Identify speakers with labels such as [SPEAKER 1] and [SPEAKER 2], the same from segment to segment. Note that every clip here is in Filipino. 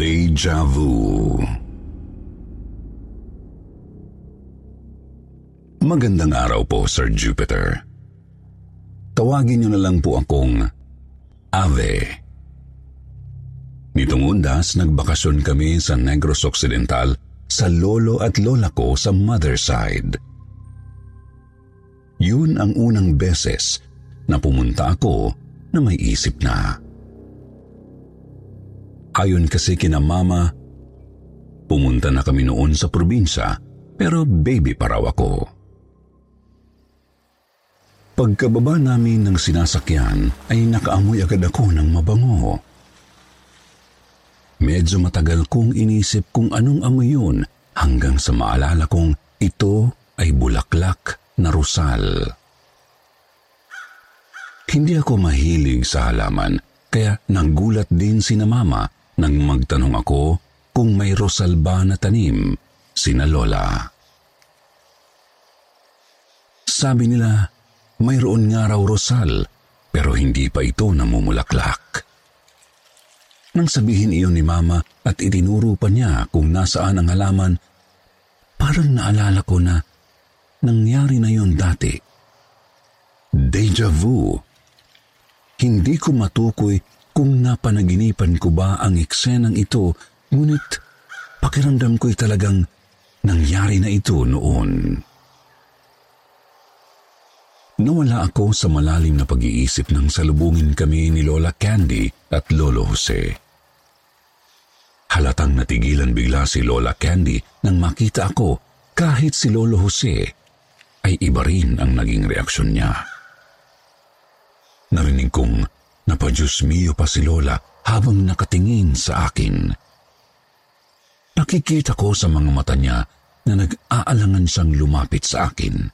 [SPEAKER 1] Deja Vu Magandang araw po, Sir Jupiter. Tawagin niyo na lang po akong Ave. Nitong undas, nagbakasyon kami sa Negros Occidental sa lolo at lola ko sa mother side. Yun ang unang beses na pumunta ako na may isip na. Ayon kasi kina mama, pumunta na kami noon sa probinsya pero baby pa raw ako. Pagkababa namin ng sinasakyan ay nakaamoy agad ako ng mabango. Medyo matagal kong inisip kung anong amoy yun hanggang sa maalala kong ito ay bulaklak na rosal. Hindi ako mahilig sa halaman kaya nagulat din si na mama nang magtanong ako kung may rosal ba na tanim sina lola. Sabi nila, mayroon nga raw rosal pero hindi pa ito namumulaklak. Nang sabihin iyon ni Mama at itinuro pa niya kung nasaan ang halaman, parang naalala ko na nangyari na yon dati. Deja vu. Hindi ko matukoy kung napanaginipan ko ba ang eksenang ito, ngunit pakiramdam ko'y talagang nangyari na ito noon. Nawala ako sa malalim na pag-iisip nang salubungin kami ni Lola Candy at Lolo Jose. Halatang natigilan bigla si Lola Candy nang makita ako kahit si Lolo Jose ay iba rin ang naging reaksyon niya. Narinig kong napadyos mio pa si Lola habang nakatingin sa akin. Nakikita ko sa mga mata niya na nag-aalangan siyang lumapit sa akin.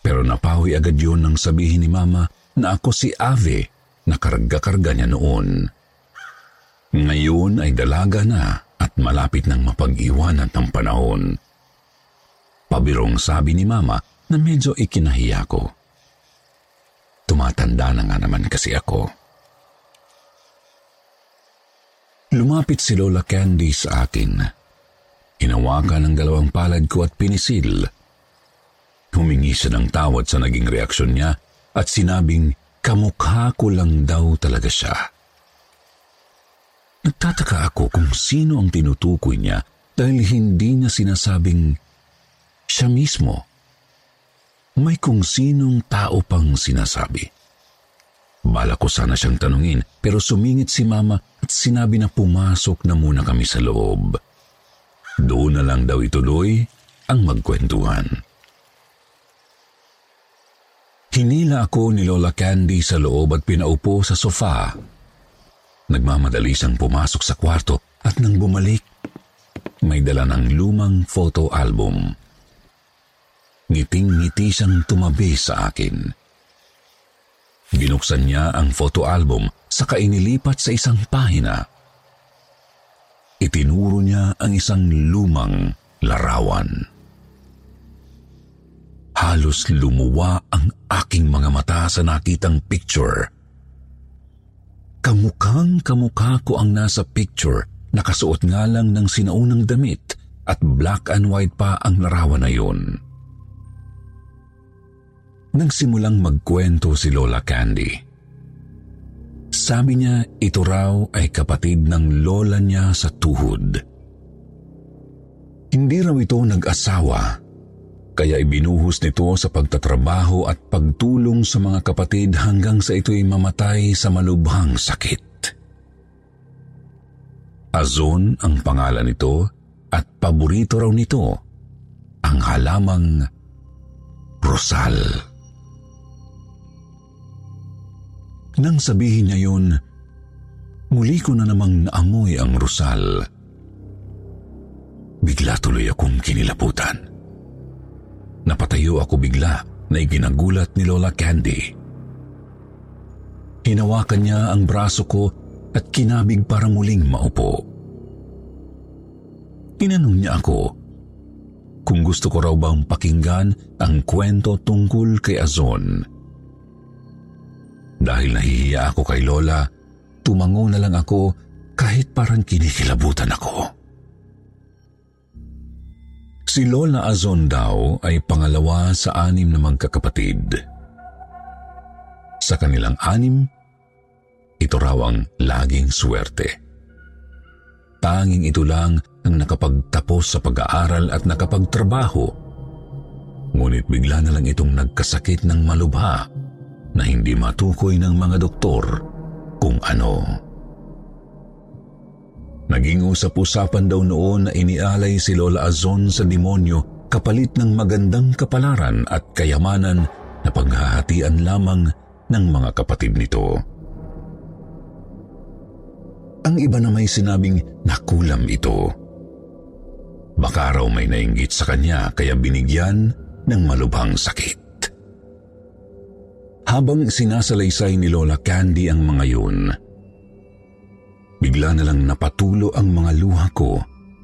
[SPEAKER 1] Pero napawi agad yun nang sabihin ni Mama na ako si Ave na karga-karga niya noon. Ngayon ay dalaga na at malapit nang mapag-iwanan ng panahon. Pabirong sabi ni Mama na medyo ikinahiya ko. Tumatanda na nga naman kasi ako. Lumapit si Lola Candy sa akin. Hinawakan ang dalawang palad ko at pinisil Humingi siya ng tawad sa naging reaksyon niya at sinabing kamukha ko lang daw talaga siya. Nagtataka ako kung sino ang tinutukoy niya dahil hindi niya sinasabing siya mismo. May kung sinong tao pang sinasabi. Bala ko sana siyang tanungin pero sumingit si mama at sinabi na pumasok na muna kami sa loob. Doon na lang daw ituloy ang magkwentuhan. Hinila ako ni Lola Candy sa loob at pinaupo sa sofa. Nagmamadali siyang pumasok sa kwarto at nang bumalik, may dala ng lumang photo album. Ngiting-ngiti siyang tumabi sa akin. Binuksan niya ang photo album saka inilipat sa isang pahina. Itinuro niya ang isang lumang larawan. Halos lumuwa ang aking mga mata sa nakitang picture. Kamukhang kamukha ko ang nasa picture, nakasuot nga lang ng sinaunang damit at black and white pa ang larawan na yun. Nagsimulang magkwento si Lola Candy. Sabi niya ito raw ay kapatid ng lola niya sa tuhod. Hindi raw ito nag-asawa kaya ibinuhos nito sa pagtatrabaho at pagtulong sa mga kapatid hanggang sa ito'y mamatay sa malubhang sakit. Azon ang pangalan nito at paborito raw nito ang halamang Rosal. Nang sabihin niya yun, muli ko na namang naamoy ang Rosal. Bigla tuloy akong kinilaputan. Napatayo ako bigla na iginagulat ni Lola Candy. Hinawakan niya ang braso ko at kinabig para muling maupo. Tinanong niya ako kung gusto ko raw bang pakinggan ang kwento tungkol kay Azon. Dahil nahihiya ako kay Lola, tumango na lang ako kahit parang kinikilabutan ako. Si Lola Azon daw ay pangalawa sa anim na magkakapatid. Sa kanilang anim, ito raw ang laging swerte. Tanging ito lang ang nakapagtapos sa pag-aaral at nakapagtrabaho. Ngunit bigla na lang itong nagkasakit ng malubha na hindi matukoy ng mga doktor kung ano. Naging usap-usapan daw noon na inialay si Lola Azon sa demonyo kapalit ng magandang kapalaran at kayamanan na paghahatian lamang ng mga kapatid nito. Ang iba na may sinabing nakulam ito. Baka raw may nainggit sa kanya kaya binigyan ng malubhang sakit. Habang sinasalaysay ni Lola Candy ang mga yun, bigla na lang napatulo ang mga luha ko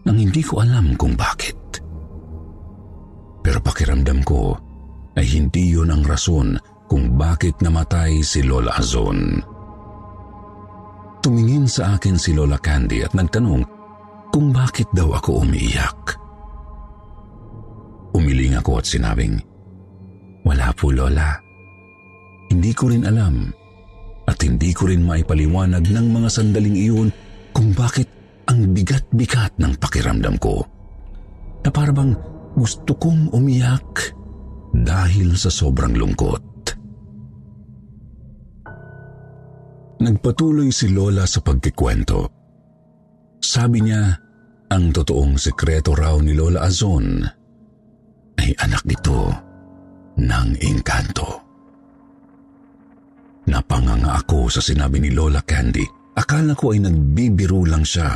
[SPEAKER 1] nang hindi ko alam kung bakit. Pero pakiramdam ko ay hindi yun ang rason kung bakit namatay si Lola Azon. Tumingin sa akin si Lola Candy at nagtanong kung bakit daw ako umiiyak. Umiling ako at sinabing, Wala po Lola. Hindi ko rin alam at hindi ko rin maipaliwanag ng mga sandaling iyon kung bakit ang bigat-bigat ng pakiramdam ko. Na parabang gusto kong umiyak dahil sa sobrang lungkot. Nagpatuloy si Lola sa pagkikwento. Sabi niya, ang totoong sekreto raw ni Lola Azon ay anak nito ng engkanto. Napanganga ako sa sinabi ni Lola Candy. Akala ko ay nagbibiro lang siya.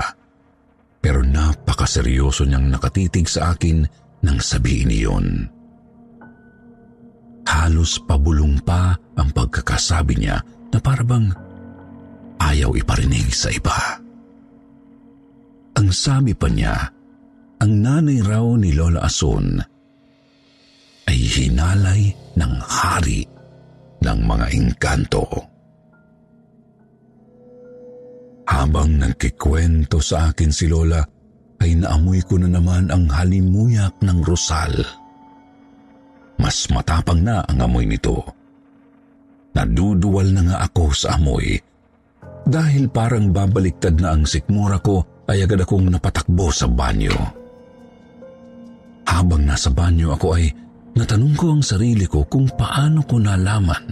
[SPEAKER 1] Pero napakaseryoso niyang nakatitig sa akin nang sabihin niyon. Halos pabulong pa ang pagkakasabi niya na parabang ayaw iparinig sa iba. Ang sabi pa niya, ang nanay raw ni Lola Ason ay hinalay ng hari ng mga engkanto. Habang nagkikwento sa akin si Lola, ay naamoy ko na naman ang halimuyak ng rosal. Mas matapang na ang amoy nito. Naduduwal na nga ako sa amoy dahil parang babaliktad na ang sikmura ko ay agad akong napatakbo sa banyo. Habang nasa banyo ako ay natanong ko ang sarili ko kung paano ko nalaman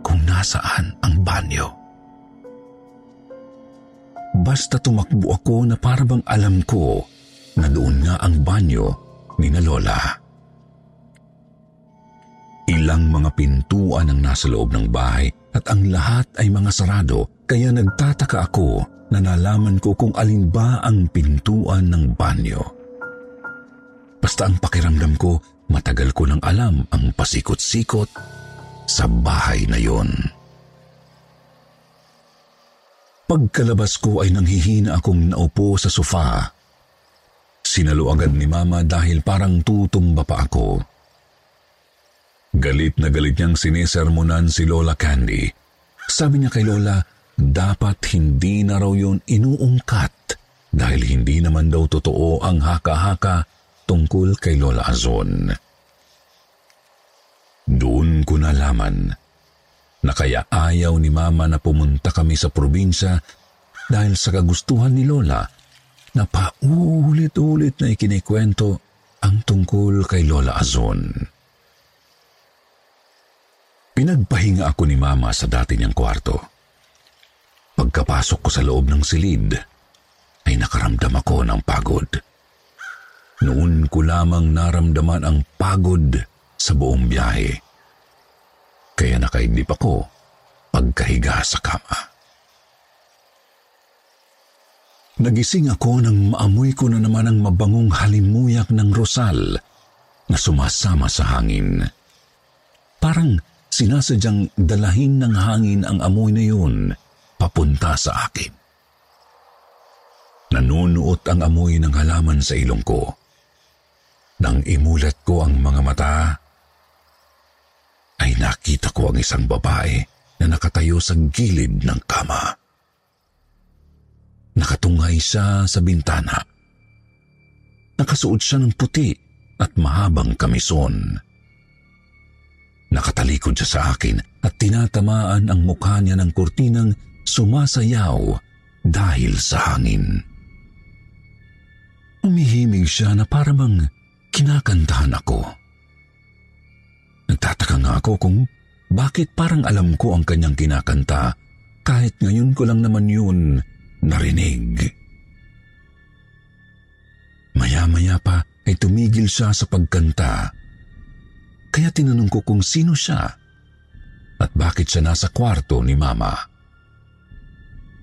[SPEAKER 1] kung nasaan ang banyo. Basta tumakbo ako na parabang alam ko na doon nga ang banyo ni na Lola. Ilang mga pintuan ang nasa loob ng bahay at ang lahat ay mga sarado kaya nagtataka ako na nalaman ko kung alin ba ang pintuan ng banyo. Basta ang pakiramdam ko, matagal ko nang alam ang pasikot-sikot sa bahay na yon. Pagkalabas ko ay nanghihina akong naupo sa sofa. Sinalo agad ni Mama dahil parang tutumba pa ako. Galit na galit niyang sinisermonan si Lola Candy. Sabi niya kay Lola, dapat hindi na raw yun inuungkat dahil hindi naman daw totoo ang haka-haka tungkol kay Lola Azon. Doon ko nalaman na kaya ayaw ni Mama na pumunta kami sa probinsya dahil sa kagustuhan ni Lola na paulit-ulit na ikinikwento ang tungkol kay Lola Azon. Pinagpahinga ako ni Mama sa dati niyang kwarto. Pagkapasok ko sa loob ng silid, ay nakaramdam ako ng pagod. Noon ko lamang naramdaman ang pagod sa buong biyahe. Kaya nakaidlip ako pagkahiga sa kama. Nagising ako nang maamoy ko na naman ang mabangong halimuyak ng rosal na sumasama sa hangin. Parang sinasadyang dalahin ng hangin ang amoy na yun papunta sa akin. Nanunuot ang amoy ng halaman sa ilong ko. Nang imulat ko ang mga mata, ay nakita ko ang isang babae na nakatayo sa gilid ng kama. Nakatungay siya sa bintana. Nakasuot siya ng puti at mahabang kamison. Nakatalikod siya sa akin at tinatamaan ang mukha niya ng kurtinang sumasayaw dahil sa hangin. Umihimig siya na parang kinakantahan ako. Nagtataka nga ako kung bakit parang alam ko ang kanyang kinakanta kahit ngayon ko lang naman yun narinig. Maya-maya pa ay tumigil siya sa pagkanta. Kaya tinanong ko kung sino siya at bakit siya nasa kwarto ni Mama.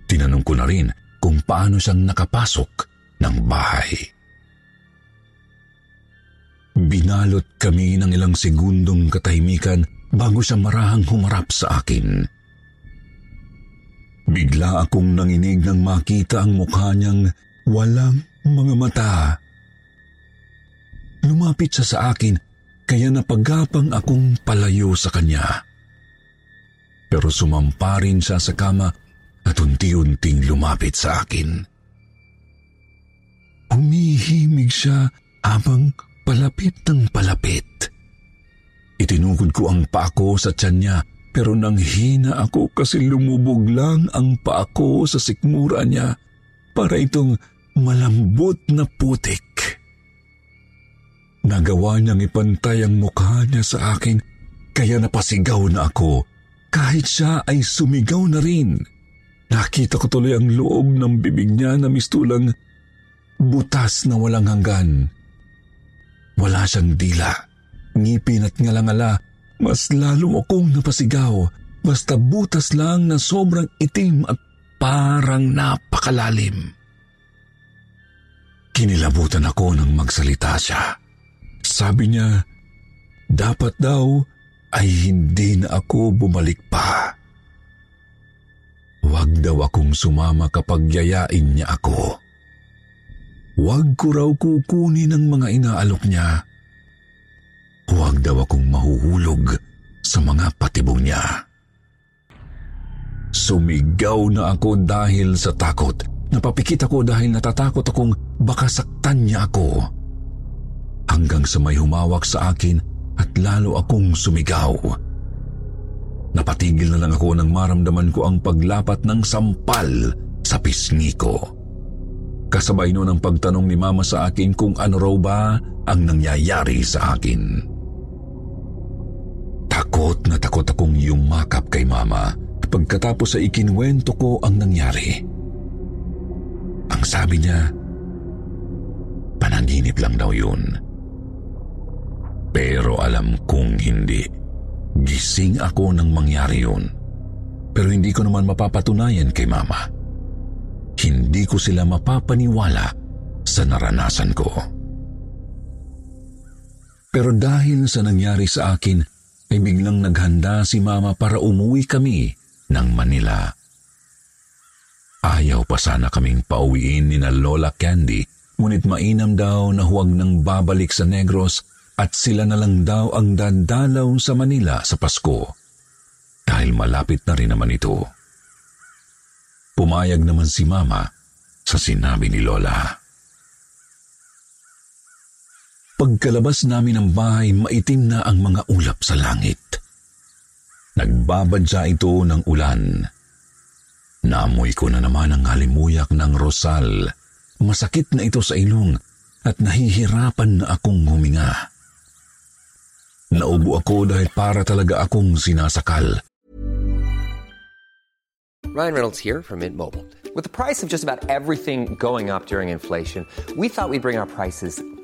[SPEAKER 1] Tinanong ko na rin kung paano siyang nakapasok ng bahay. Binalot kami ng ilang segundong katahimikan bago siya marahang humarap sa akin. Bigla akong nanginig nang makita ang mukha niyang walang mga mata. Lumapit siya sa akin kaya napagapang akong palayo sa kanya. Pero sumampa rin siya sa kama at unti-unting lumapit sa akin. Umihimig siya habang palapit ng palapit. Itinugod ko ang paa ko sa tiyan niya pero nang hina ako kasi lumubog lang ang paa ko sa sikmura niya para itong malambot na putik. Nagawa niyang ipantay ang mukha niya sa akin kaya napasigaw na ako kahit siya ay sumigaw na rin. Nakita ko tuloy ang loob ng bibig niya na mistulang butas na walang hanggan. Siyang dila, ngipin at ngalangala mas lalo akong napasigaw basta butas lang na sobrang itim at parang napakalalim. Kinilabutan ako nang magsalita siya. Sabi niya, dapat daw ay hindi na ako bumalik pa. Huwag daw akong sumama kapag yayain niya ako. Huwag ko raw kukunin ang mga inaalok niya Huwag daw akong mahuhulog sa mga patibong niya. Sumigaw na ako dahil sa takot. Napapikit ako dahil natatakot akong baka saktan niya ako. Hanggang sa may humawak sa akin at lalo akong sumigaw. Napatigil na lang ako nang maramdaman ko ang paglapat ng sampal sa pisngi ko. Kasabay noon ang pagtanong ni Mama sa akin kung ano raw ba ang nangyayari sa akin. Takot na takot akong yumakap kay mama pagkatapos ay ikinwento ko ang nangyari. Ang sabi niya, panaginip lang daw yun. Pero alam kong hindi. Gising ako nang mangyari yun. Pero hindi ko naman mapapatunayan kay mama. Hindi ko sila mapapaniwala sa naranasan ko. Pero dahil sa nangyari sa akin, ay biglang naghanda si Mama para umuwi kami ng Manila. Ayaw pa sana kaming pauwiin ni na Lola Candy, ngunit mainam daw na huwag nang babalik sa Negros at sila na lang daw ang dadalaw sa Manila sa Pasko. Dahil malapit na rin naman ito. Pumayag naman si Mama sa sinabi ni Lola. Pagkalabas namin ng bahay, maitim na ang mga ulap sa langit. Nagbabadya ito ng ulan. Naamoy ko na naman ang halimuyak ng rosal. Masakit na ito sa ilong at nahihirapan na akong huminga. Naubo ako dahil para talaga akong sinasakal.
[SPEAKER 2] Ryan Reynolds here from Mint Mobile. With the price of just about everything going up during inflation, we thought we'd bring our prices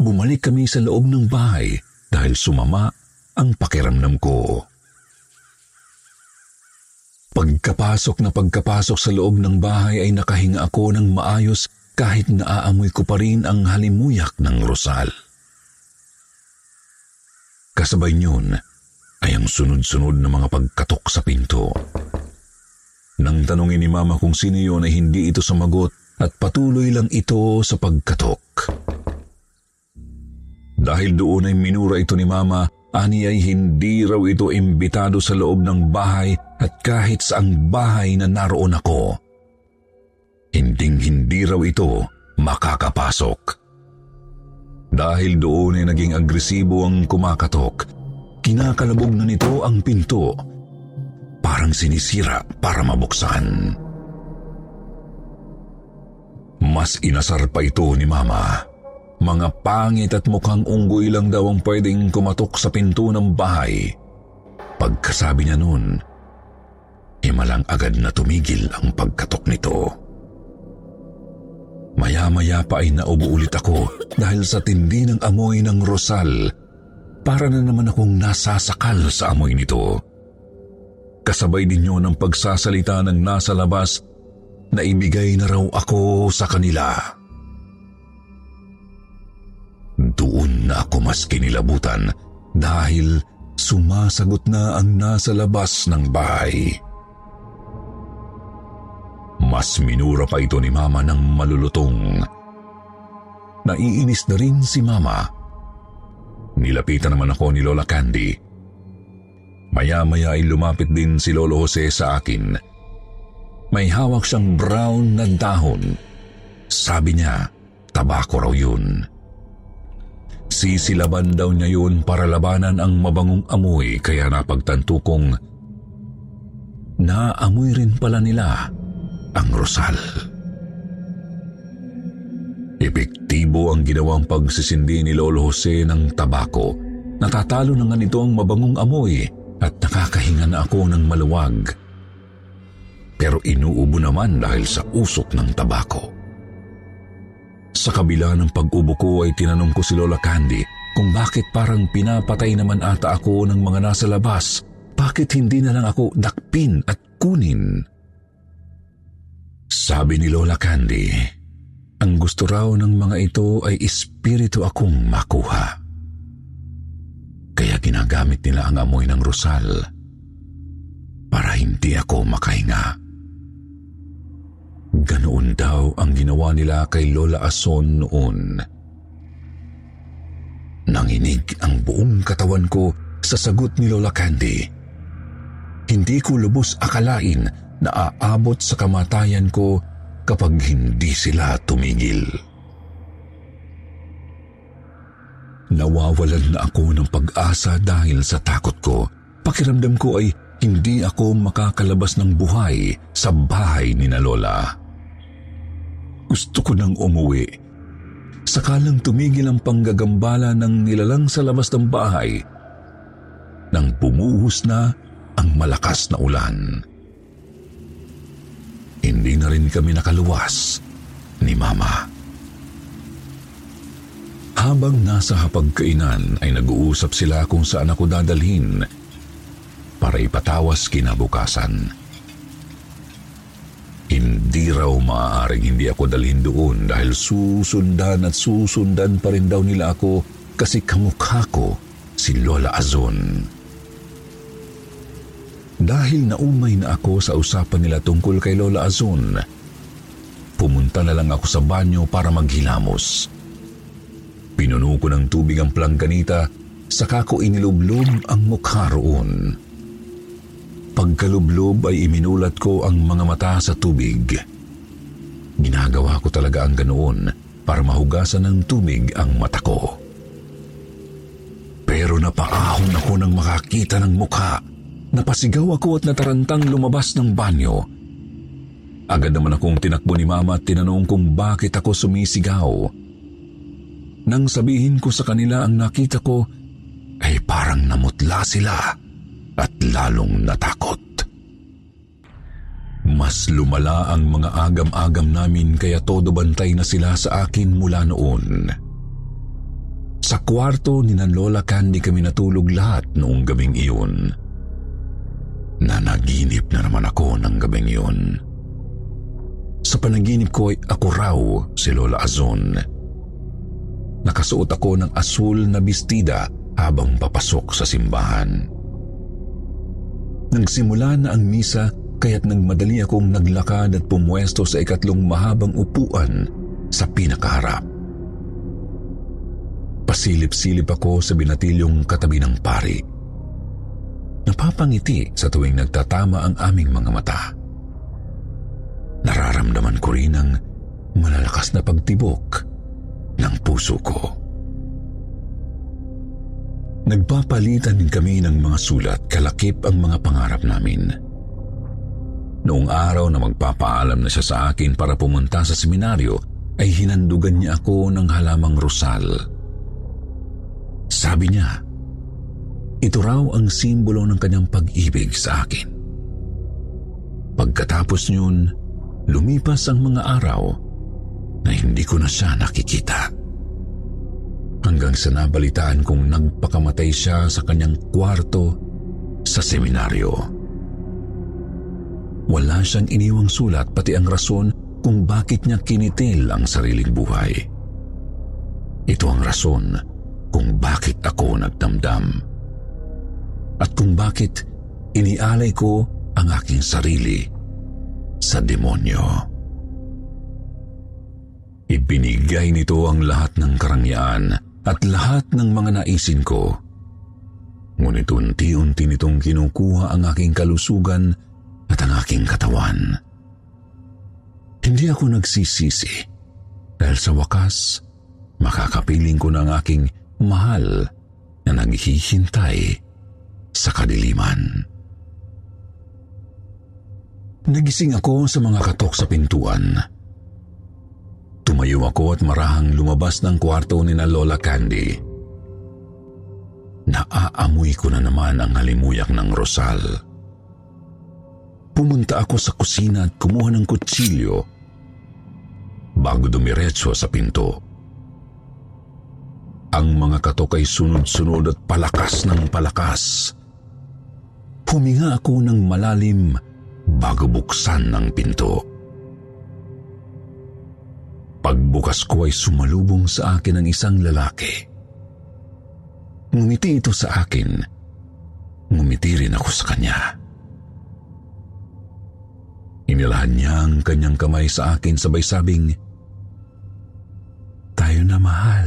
[SPEAKER 1] Bumalik kami sa loob ng bahay dahil sumama ang pakiramdam ko. Pagkapasok na pagkapasok sa loob ng bahay ay nakahinga ako ng maayos kahit naaamoy ko pa rin ang halimuyak ng rosal. Kasabay niyon ay ang sunod-sunod na mga pagkatok sa pinto. Nang tanongin ni Mama kung sino yun ay hindi ito sumagot at patuloy lang ito sa pagkatok. Dahil doon ay minura ito ni Mama, ani ay hindi raw ito imbitado sa loob ng bahay at kahit saang bahay na naroon ako. Hinding hindi raw ito makakapasok. Dahil doon ay naging agresibo ang kumakatok, kinakalabog na nito ang pinto. Parang sinisira para mabuksan. Mas inasar pa ito ni Mama. Mga pangit at mukhang unggoy lang daw ang pwedeng kumatok sa pinto ng bahay. Pagkasabi niya noon, himalang agad na tumigil ang pagkatok nito. Maya-maya pa ay naubo ulit ako dahil sa tindi ng amoy ng rosal. Para na naman akong nasasakal sa amoy nito. Kasabay din yun ang pagsasalita ng nasa labas na ibigay na raw ako sa kanila. Na ako mas kinilabutan dahil sumasagot na ang nasa labas ng bahay. Mas minura pa ito ni Mama ng malulutong. Naiinis na rin si Mama. Nilapitan naman ako ni Lola Candy. Maya-maya ay lumapit din si Lolo Jose sa akin. May hawak siyang brown na dahon. Sabi niya, tabako raw yun. Sisilaban daw niya yun para labanan ang mabangong amoy kaya napagtanto kong naamoy rin pala nila ang rosal. Epektibo ang ginawang pagsisindi ni Lolo Jose ng tabako. Natatalo na nga nito ang mabangong amoy at nakakahinga na ako ng maluwag. Pero inuubo naman dahil sa usok ng tabako. Sa kabila ng pag-ubo ko ay tinanong ko si Lola Candy kung bakit parang pinapatay naman ata ako ng mga nasa labas. Bakit hindi na lang ako dakpin at kunin? Sabi ni Lola Candy, ang gusto raw ng mga ito ay espiritu akong makuha. Kaya ginagamit nila ang amoy ng rosal para hindi ako makahinga. Ganoon daw ang ginawa nila kay Lola Ason noon. Nanginig ang buong katawan ko sa sagot ni Lola Candy. Hindi ko lubos akalain na aabot sa kamatayan ko kapag hindi sila tumigil. Nawawalan na ako ng pag-asa dahil sa takot ko. Pakiramdam ko ay hindi ako makakalabas ng buhay sa bahay ni na Lola. Gusto ko nang umuwi. Sakalang tumigil ang panggagambala ng nilalang sa labas ng bahay nang bumuhos na ang malakas na ulan. Hindi na rin kami nakaluwas ni Mama. Habang nasa hapagkainan ay nag-uusap sila kung saan ako dadalhin para ipatawas kinabukasan. Hindi raw maaaring hindi ako dalhin doon dahil susundan at susundan pa rin daw nila ako kasi kamukha ko si Lola Azon. Dahil naumay na ako sa usapan nila tungkol kay Lola Azon, pumunta na lang ako sa banyo para maghilamos. Pinuno ko ng tubig ang plangganita, saka ko inilublob ang mukha roon. Pagkalublob ay iminulat ko ang mga mata sa tubig. Ginagawa ko talaga ang ganoon para mahugasan ng tubig ang mata ko. Pero napaahon ako nang makakita ng mukha. Napasigaw ako at natarantang lumabas ng banyo. Agad naman akong tinakbo ni Mama at tinanong kung bakit ako sumisigaw. Nang sabihin ko sa kanila ang nakita ko, ay parang namutla sila at lalong natakot. Mas lumala ang mga agam-agam namin kaya todo bantay na sila sa akin mula noon. Sa kwarto ni Lola Candy kami natulog lahat noong gabing iyon. Nanaginip na naman ako ng gabing iyon. Sa panaginip ko ay ako raw si Lola Azon. Nakasuot ako ng asul na bestida habang papasok sa simbahan. Nagsimula na ang misa kaya't nagmadali akong naglakad at pumwesto sa ikatlong mahabang upuan sa pinakaharap. Pasilip-silip ako sa binatilyong katabi ng pari. Napapangiti sa tuwing nagtatama ang aming mga mata. Nararamdaman ko rin ang malalakas na pagtibok ng puso ko. Nagpapalitan din kami ng mga sulat kalakip ang mga pangarap namin. Noong araw na magpapaalam na siya sa akin para pumunta sa seminaryo, ay hinandugan niya ako ng halamang rosal. Sabi niya, ito raw ang simbolo ng kanyang pag-ibig sa akin. Pagkatapos niyon, lumipas ang mga araw na hindi ko na siya nakikita. Hanggang sa nabalitaan kong nagpakamatay siya sa kanyang kwarto sa seminaryo. Wala siyang iniwang sulat pati ang rason kung bakit niya kinitil ang sariling buhay. Ito ang rason kung bakit ako nagdamdam. At kung bakit inialay ko ang aking sarili sa demonyo. Ibinigay nito ang lahat ng karangyaan at lahat ng mga naisin ko. Ngunit unti-unti nitong kinukuha ang aking kalusugan at ang aking katawan. Hindi ako nagsisisi dahil sa wakas, makakapiling ko ng aking mahal na naghihintay sa kadiliman. Nagising ako sa mga katok sa pintuan. Tumayo ako at marahang lumabas ng kwarto ni na Lola Candy. Naaamoy ko na naman ang halimuyak ng rosal. Pumunta ako sa kusina at kumuha ng kutsilyo bago dumiretso sa pinto. Ang mga katok ay sunod-sunod at palakas ng palakas. Huminga ako ng malalim bago buksan ng pinto. Pagbukas ko ay sumalubong sa akin ang isang lalaki. Ngumiti ito sa akin. Ngumiti rin ako sa kanya. Inilahan niya ang kanyang kamay sa akin sabay sabing, Tayo na mahal.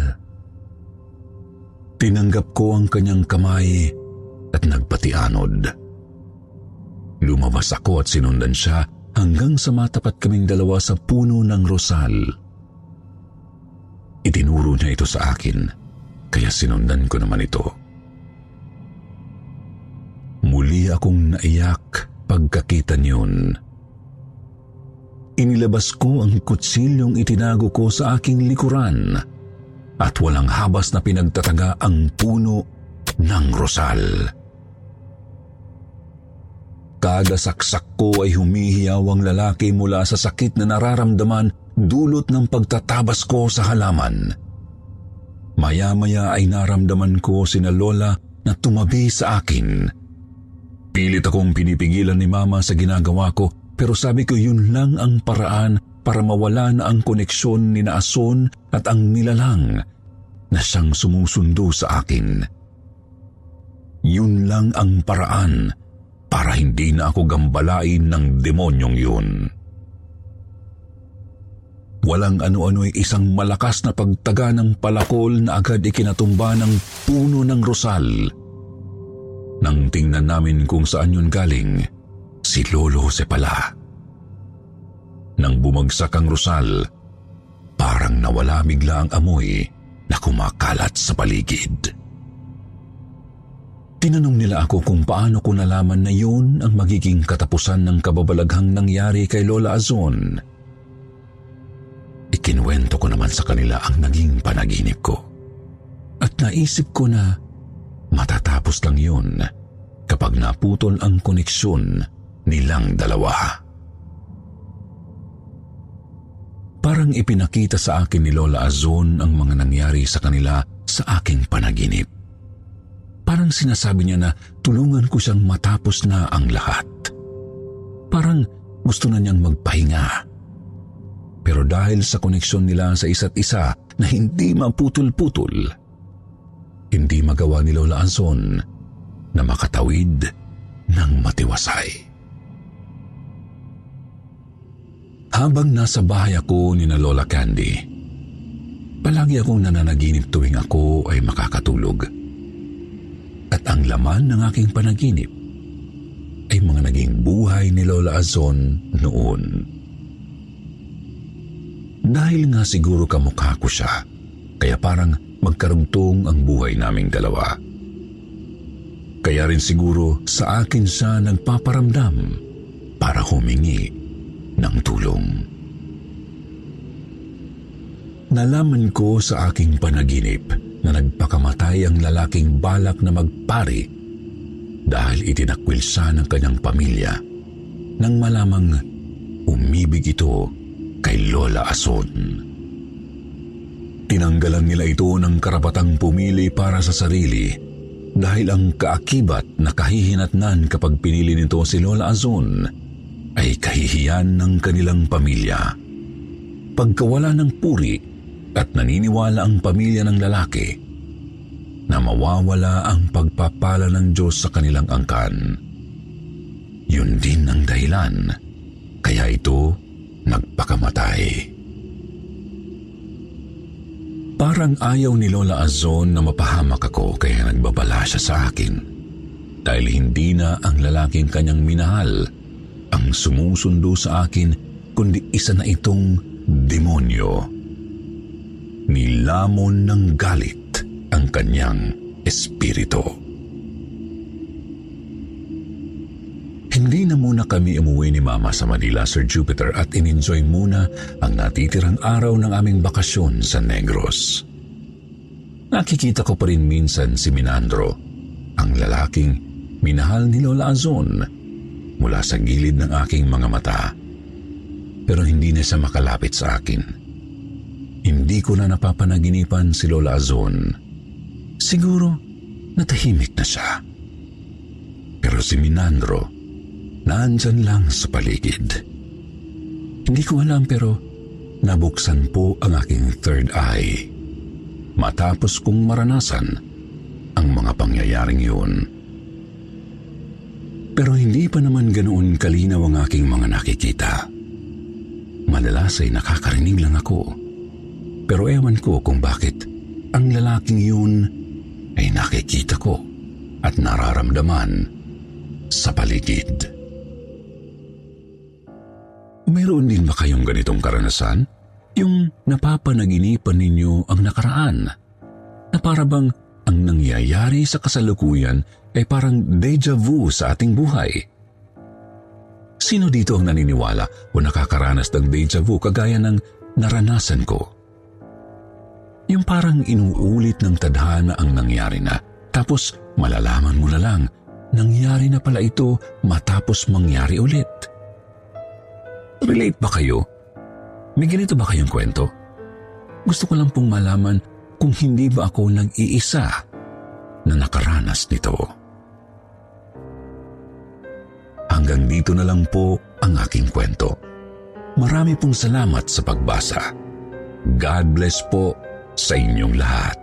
[SPEAKER 1] Tinanggap ko ang kanyang kamay at nagpatianod. Lumabas ako at sinundan siya hanggang sa matapat kaming dalawa sa puno ng rosal. Itinuro niya ito sa akin, kaya sinundan ko naman ito. Muli akong naiyak pagkakita niyon. Inilabas ko ang kutsilyong itinago ko sa aking likuran at walang habas na pinagtataga ang puno ng rosal. Kada saksak ko ay humihiyaw ang lalaki mula sa sakit na nararamdaman dulot ng pagtatabas ko sa halaman. Maya-maya ay naramdaman ko si na Lola na tumabi sa akin. Pilit akong pinipigilan ni Mama sa ginagawa ko pero sabi ko yun lang ang paraan para mawala na ang koneksyon ni Naason at ang nilalang na siyang sumusundo sa akin. yun lang ang paraan para hindi na ako gambalain ng demonyong yun. Walang ano-ano ay isang malakas na pagtaga ng palakol na agad ikinatumba ng puno ng rosal. Nang tingnan namin kung saan yun galing, si Lolo Jose pala. Nang bumagsak ang rosal, parang nawala bigla ang amoy na kumakalat sa paligid. Tinanong nila ako kung paano ko nalaman na yun ang magiging katapusan ng kababalaghang nangyari kay Lola Azon. Ikinuwento ko naman sa kanila ang naging panaginip ko. At naisip ko na matatapos lang yun kapag naputol ang koneksyon nilang dalawa. Parang ipinakita sa akin ni Lola Azon ang mga nangyari sa kanila sa aking panaginip. Parang sinasabi niya na tulungan ko siyang matapos na ang lahat. Parang gusto na niyang magpahinga pero dahil sa koneksyon nila sa isa't isa na hindi maputol-putol, hindi magawa ni Lola Anson na makatawid ng matiwasay. Habang nasa bahay ako ni na Lola Candy, palagi akong nananaginip tuwing ako ay makakatulog. At ang laman ng aking panaginip ay mga naging buhay ni Lola Azon noon. Dahil nga siguro kamukha ko siya, kaya parang magkarugtong ang buhay naming dalawa. Kaya rin siguro sa akin siya nagpaparamdam para humingi ng tulong. Nalaman ko sa aking panaginip na nagpakamatay ang lalaking balak na magpari dahil itinakwil siya ng kanyang pamilya nang malamang umibig ito kay Lola Ason. Tinanggalan nila ito ng karapatang pumili para sa sarili dahil ang kaakibat na kahihinatnan kapag pinili nito si Lola Azon ay kahihiyan ng kanilang pamilya. Pagkawala ng puri at naniniwala ang pamilya ng lalaki na mawawala ang pagpapala ng Diyos sa kanilang angkan. Yun din ang dahilan kaya ito nagpakamatay. Parang ayaw ni Lola Azon na mapahamak ako kaya nagbabala siya sa akin. Dahil hindi na ang lalaking kanyang minahal ang sumusundo sa akin kundi isa na itong demonyo. Nilamon ng galit ang kanyang espiritu. Hindi na muna kami umuwi ni Mama sa Manila, Sir Jupiter, at in-enjoy muna ang natitirang araw ng aming bakasyon sa Negros. Nakikita ko pa rin minsan si Minandro, ang lalaking minahal ni Lola Azon mula sa gilid ng aking mga mata. Pero hindi na siya makalapit sa akin. Hindi ko na napapanaginipan si Lola Azon. Siguro natahimik na siya. Pero si Minandro, nandyan lang sa paligid. Hindi ko alam pero nabuksan po ang aking third eye matapos kong maranasan ang mga pangyayaring yun. Pero hindi pa naman ganoon kalinaw ang aking mga nakikita. Madalas ay nakakarinig lang ako. Pero ewan ko kung bakit ang lalaking yun ay nakikita ko at nararamdaman sa paligid. Mayroon din ba kayong ganitong karanasan? Yung napapanaginipan ninyo ang nakaraan? Na para bang ang nangyayari sa kasalukuyan ay parang deja vu sa ating buhay? Sino dito ang naniniwala o nakakaranas ng deja vu kagaya ng naranasan ko? Yung parang inuulit ng tadhana ang nangyari na tapos malalaman mo na lang nangyari na pala ito matapos mangyari ulit. Relate ba kayo? May ganito ba kayong kwento? Gusto ko lang pong malaman kung hindi ba ako nag-iisa na nakaranas nito. Hanggang dito na lang po ang aking kwento. Marami pong salamat sa pagbasa. God bless po sa inyong lahat.